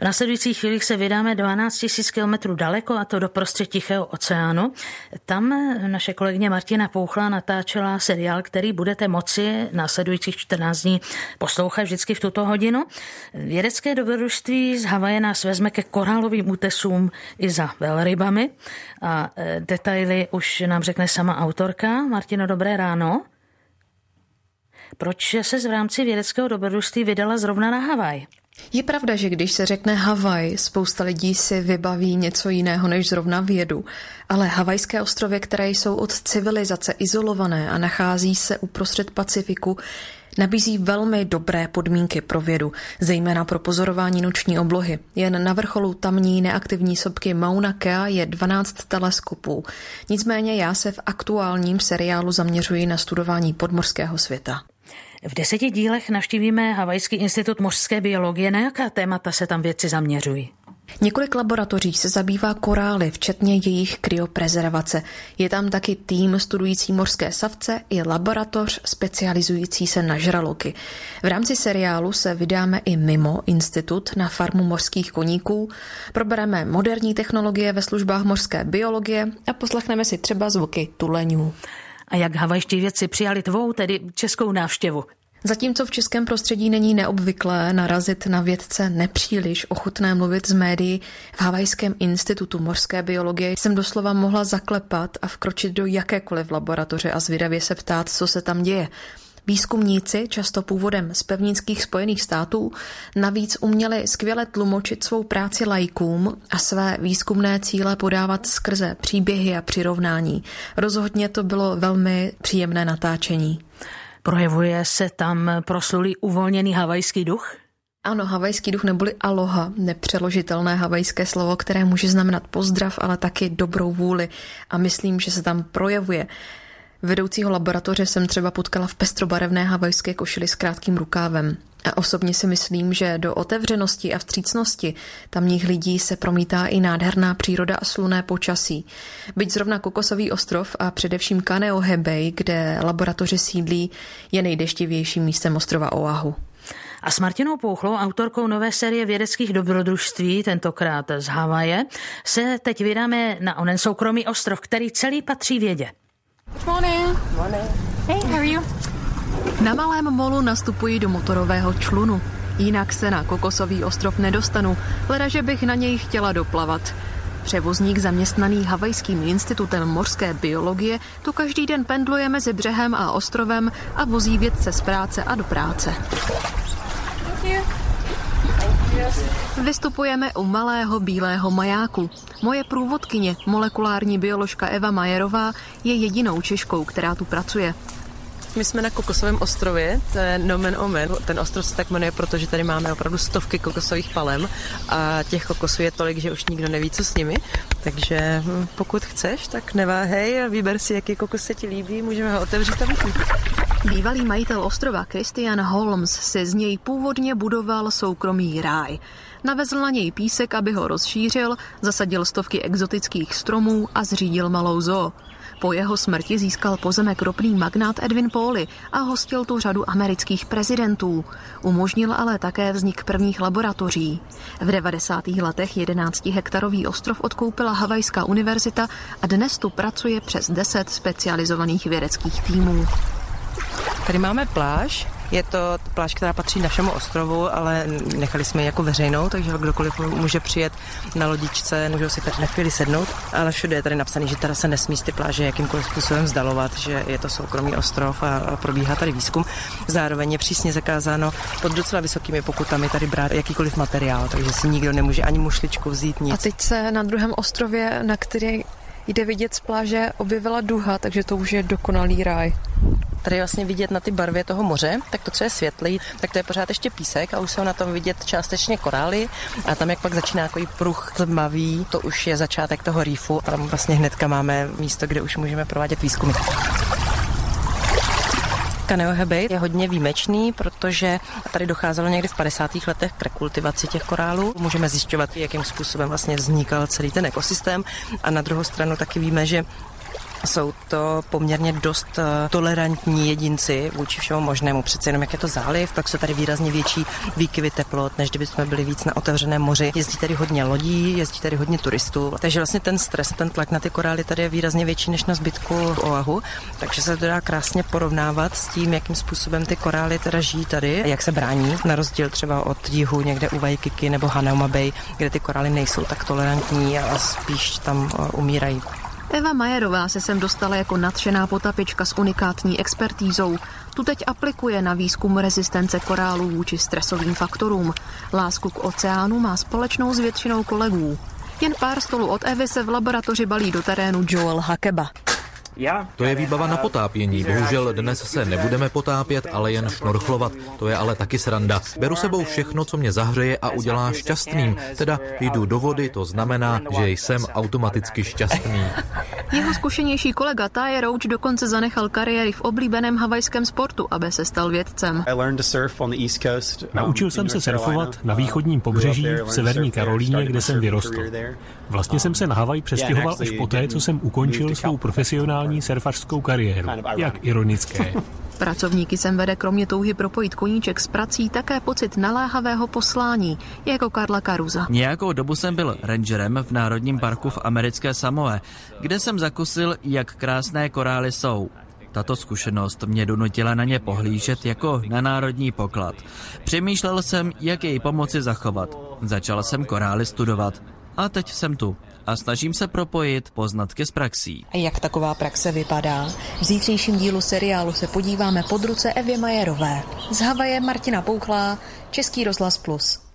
V následujících chvílích se vydáme 12 000 km daleko, a to do prostřed Tichého oceánu. Tam naše kolegyně Martina Pouchla natáčela seriál, který budete moci následujících 14 dní poslouchat vždycky v tuto hodinu. Vědecké dobrodružství z Havaje nás vezme ke korálovým útesům i za velrybami. A e, detaily už nám řekne sama autorka. Martino, dobré ráno. Proč se v rámci vědeckého dobrodružství vydala zrovna na Havaj? Je pravda, že když se řekne Havaj, spousta lidí si vybaví něco jiného než zrovna vědu, ale Havajské ostrovy, které jsou od civilizace izolované a nachází se uprostřed Pacifiku, nabízí velmi dobré podmínky pro vědu, zejména pro pozorování noční oblohy. Jen na vrcholu tamní neaktivní sopky Mauna Kea je 12 teleskopů. Nicméně já se v aktuálním seriálu zaměřuji na studování podmorského světa. V deseti dílech navštívíme Havajský institut mořské biologie. Na jaká témata se tam věci zaměřují? Několik laboratoří se zabývá korály, včetně jejich kryoprezervace. Je tam taky tým studující mořské savce i laboratoř specializující se na žraloky. V rámci seriálu se vydáme i mimo institut na farmu mořských koníků, probereme moderní technologie ve službách mořské biologie a poslechneme si třeba zvuky tuleňů. A jak havajští vědci přijali tvou, tedy českou návštěvu? Zatímco v českém prostředí není neobvyklé narazit na vědce nepříliš ochutné mluvit z médií, v Havajském institutu mořské biologie jsem doslova mohla zaklepat a vkročit do jakékoliv laboratoře a zvědavě se ptát, co se tam děje. Výzkumníci, často původem z pevninských spojených států, navíc uměli skvěle tlumočit svou práci lajkům a své výzkumné cíle podávat skrze příběhy a přirovnání. Rozhodně to bylo velmi příjemné natáčení. Projevuje se tam proslulý uvolněný havajský duch? Ano, havajský duch neboli aloha, nepřeložitelné havajské slovo, které může znamenat pozdrav, ale taky dobrou vůli. A myslím, že se tam projevuje. Vedoucího laboratoře jsem třeba potkala v pestrobarevné havajské košili s krátkým rukávem. A osobně si myslím, že do otevřenosti a vstřícnosti tamních lidí se promítá i nádherná příroda a sluné počasí. Byť zrovna Kokosový ostrov a především Kaneohe Bay, kde laboratoře sídlí, je nejdeštivějším místem ostrova Oahu. A s Martinou Pouchlou, autorkou nové série vědeckých dobrodružství, tentokrát z Havaje, se teď vydáme na onen soukromý ostrov, který celý patří vědě. Good morning. Morning. Hey, how are you? Na malém molu nastupuji do motorového člunu. Jinak se na Kokosový ostrov nedostanu, leda, že bych na něj chtěla doplavat. Převozník zaměstnaný Havajským institutem mořské biologie tu každý den pendluje mezi břehem a ostrovem a vozí vědce z práce a do práce. Vystupujeme u malého bílého majáku. Moje průvodkyně, molekulární bioložka Eva Majerová, je jedinou Češkou, která tu pracuje. My jsme na Kokosovém ostrově, to je Nomen Omen. Ten ostrov se tak jmenuje, protože tady máme opravdu stovky kokosových palem a těch kokosů je tolik, že už nikdo neví, co s nimi. Takže hm, pokud chceš, tak neváhej vyber si, jaký kokos se ti líbí, můžeme ho otevřít a vypít. Bývalý majitel ostrova Christian Holmes si z něj původně budoval soukromý ráj. Navezl na něj písek, aby ho rozšířil, zasadil stovky exotických stromů a zřídil malou zoo. Po jeho smrti získal pozemek ropný magnát Edwin Pauly a hostil tu řadu amerických prezidentů. Umožnil ale také vznik prvních laboratoří. V 90. letech 11 hektarový ostrov odkoupila Havajská univerzita a dnes tu pracuje přes 10 specializovaných vědeckých týmů. Tady máme pláž, je to pláž, která patří našemu ostrovu, ale nechali jsme ji jako veřejnou, takže kdokoliv může přijet na lodičce, můžou si tady na chvíli sednout, ale všude je tady napsané, že teda se nesmí z ty pláže jakýmkoliv způsobem vzdalovat, že je to soukromý ostrov a, a probíhá tady výzkum. Zároveň je přísně zakázáno pod docela vysokými pokutami tady brát jakýkoliv materiál, takže si nikdo nemůže ani mušličku vzít nic. A teď se na druhém ostrově, na který jde vidět z pláže, objevila duha, takže to už je dokonalý ráj. Tady vlastně vidět na ty barvě toho moře, tak to, co je světlý, tak to je pořád ještě písek a už jsou na tom vidět částečně korály a tam, jak pak začíná takový pruh tmavý, to už je začátek toho rýfu a tam vlastně hnedka máme místo, kde už můžeme provádět výzkumy. Kaneohe Bay je hodně výjimečný, protože tady docházelo někdy v 50. letech k rekultivaci těch korálů. Můžeme zjišťovat, jakým způsobem vlastně vznikal celý ten ekosystém a na druhou stranu taky víme, že Jsou to poměrně dost eh, tolerantní jedinci vůči všemu možnému. Přece jenom jak je to záliv, tak jsou tady výrazně větší výkyvy teplot, než kdyby jsme byli víc na otevřeném moři. Jezdí tady hodně lodí, jezdí tady hodně turistů. Takže vlastně ten stres, ten tlak na ty korály tady je výrazně větší než na zbytku Oahu. Takže se to dá krásně porovnávat s tím, jakým způsobem ty korály teda žijí tady, jak se brání, na rozdíl třeba od jihu někde u Waikiki nebo Hanauma Bay, kde ty korály nejsou tak tolerantní a spíš tam eh, umírají. Eva Majerová se sem dostala jako nadšená potapička s unikátní expertízou. Tu teď aplikuje na výzkum rezistence korálů vůči stresovým faktorům. Lásku k oceánu má společnou s většinou kolegů. Jen pár stolů od Evy se v laboratoři balí do terénu Joel Hakeba. To je výbava na potápění. Bohužel dnes se nebudeme potápět, ale jen šnorchlovat. To je ale taky sranda. Beru sebou všechno, co mě zahřeje a udělá šťastným. Teda jdu do vody, to znamená, že jsem automaticky šťastný. Jeho zkušenější kolega Ty Roach dokonce zanechal kariéry v oblíbeném havajském sportu, aby se stal vědcem. Naučil jsem se surfovat na východním pobřeží v severní Karolíně, kde jsem vyrostl. Vlastně jsem se na Havaj přestěhoval až poté, co jsem ukončil svou profesionální surfařskou kariéru. Jak ironické. Pracovníky sem vede kromě touhy propojit koníček s prací také pocit naléhavého poslání, jako Karla Karuza. Nějakou dobu jsem byl rangerem v Národním parku v americké Samoe, kde jsem zakusil, jak krásné korály jsou. Tato zkušenost mě donutila na ně pohlížet jako na národní poklad. Přemýšlel jsem, jak jej pomoci zachovat. Začal jsem korály studovat. A teď jsem tu a snažím se propojit poznatky s praxí. A jak taková praxe vypadá? V zítřejším dílu seriálu se podíváme pod ruce Evě Majerové. Z Havaje Martina Pouchlá, Český rozhlas Plus.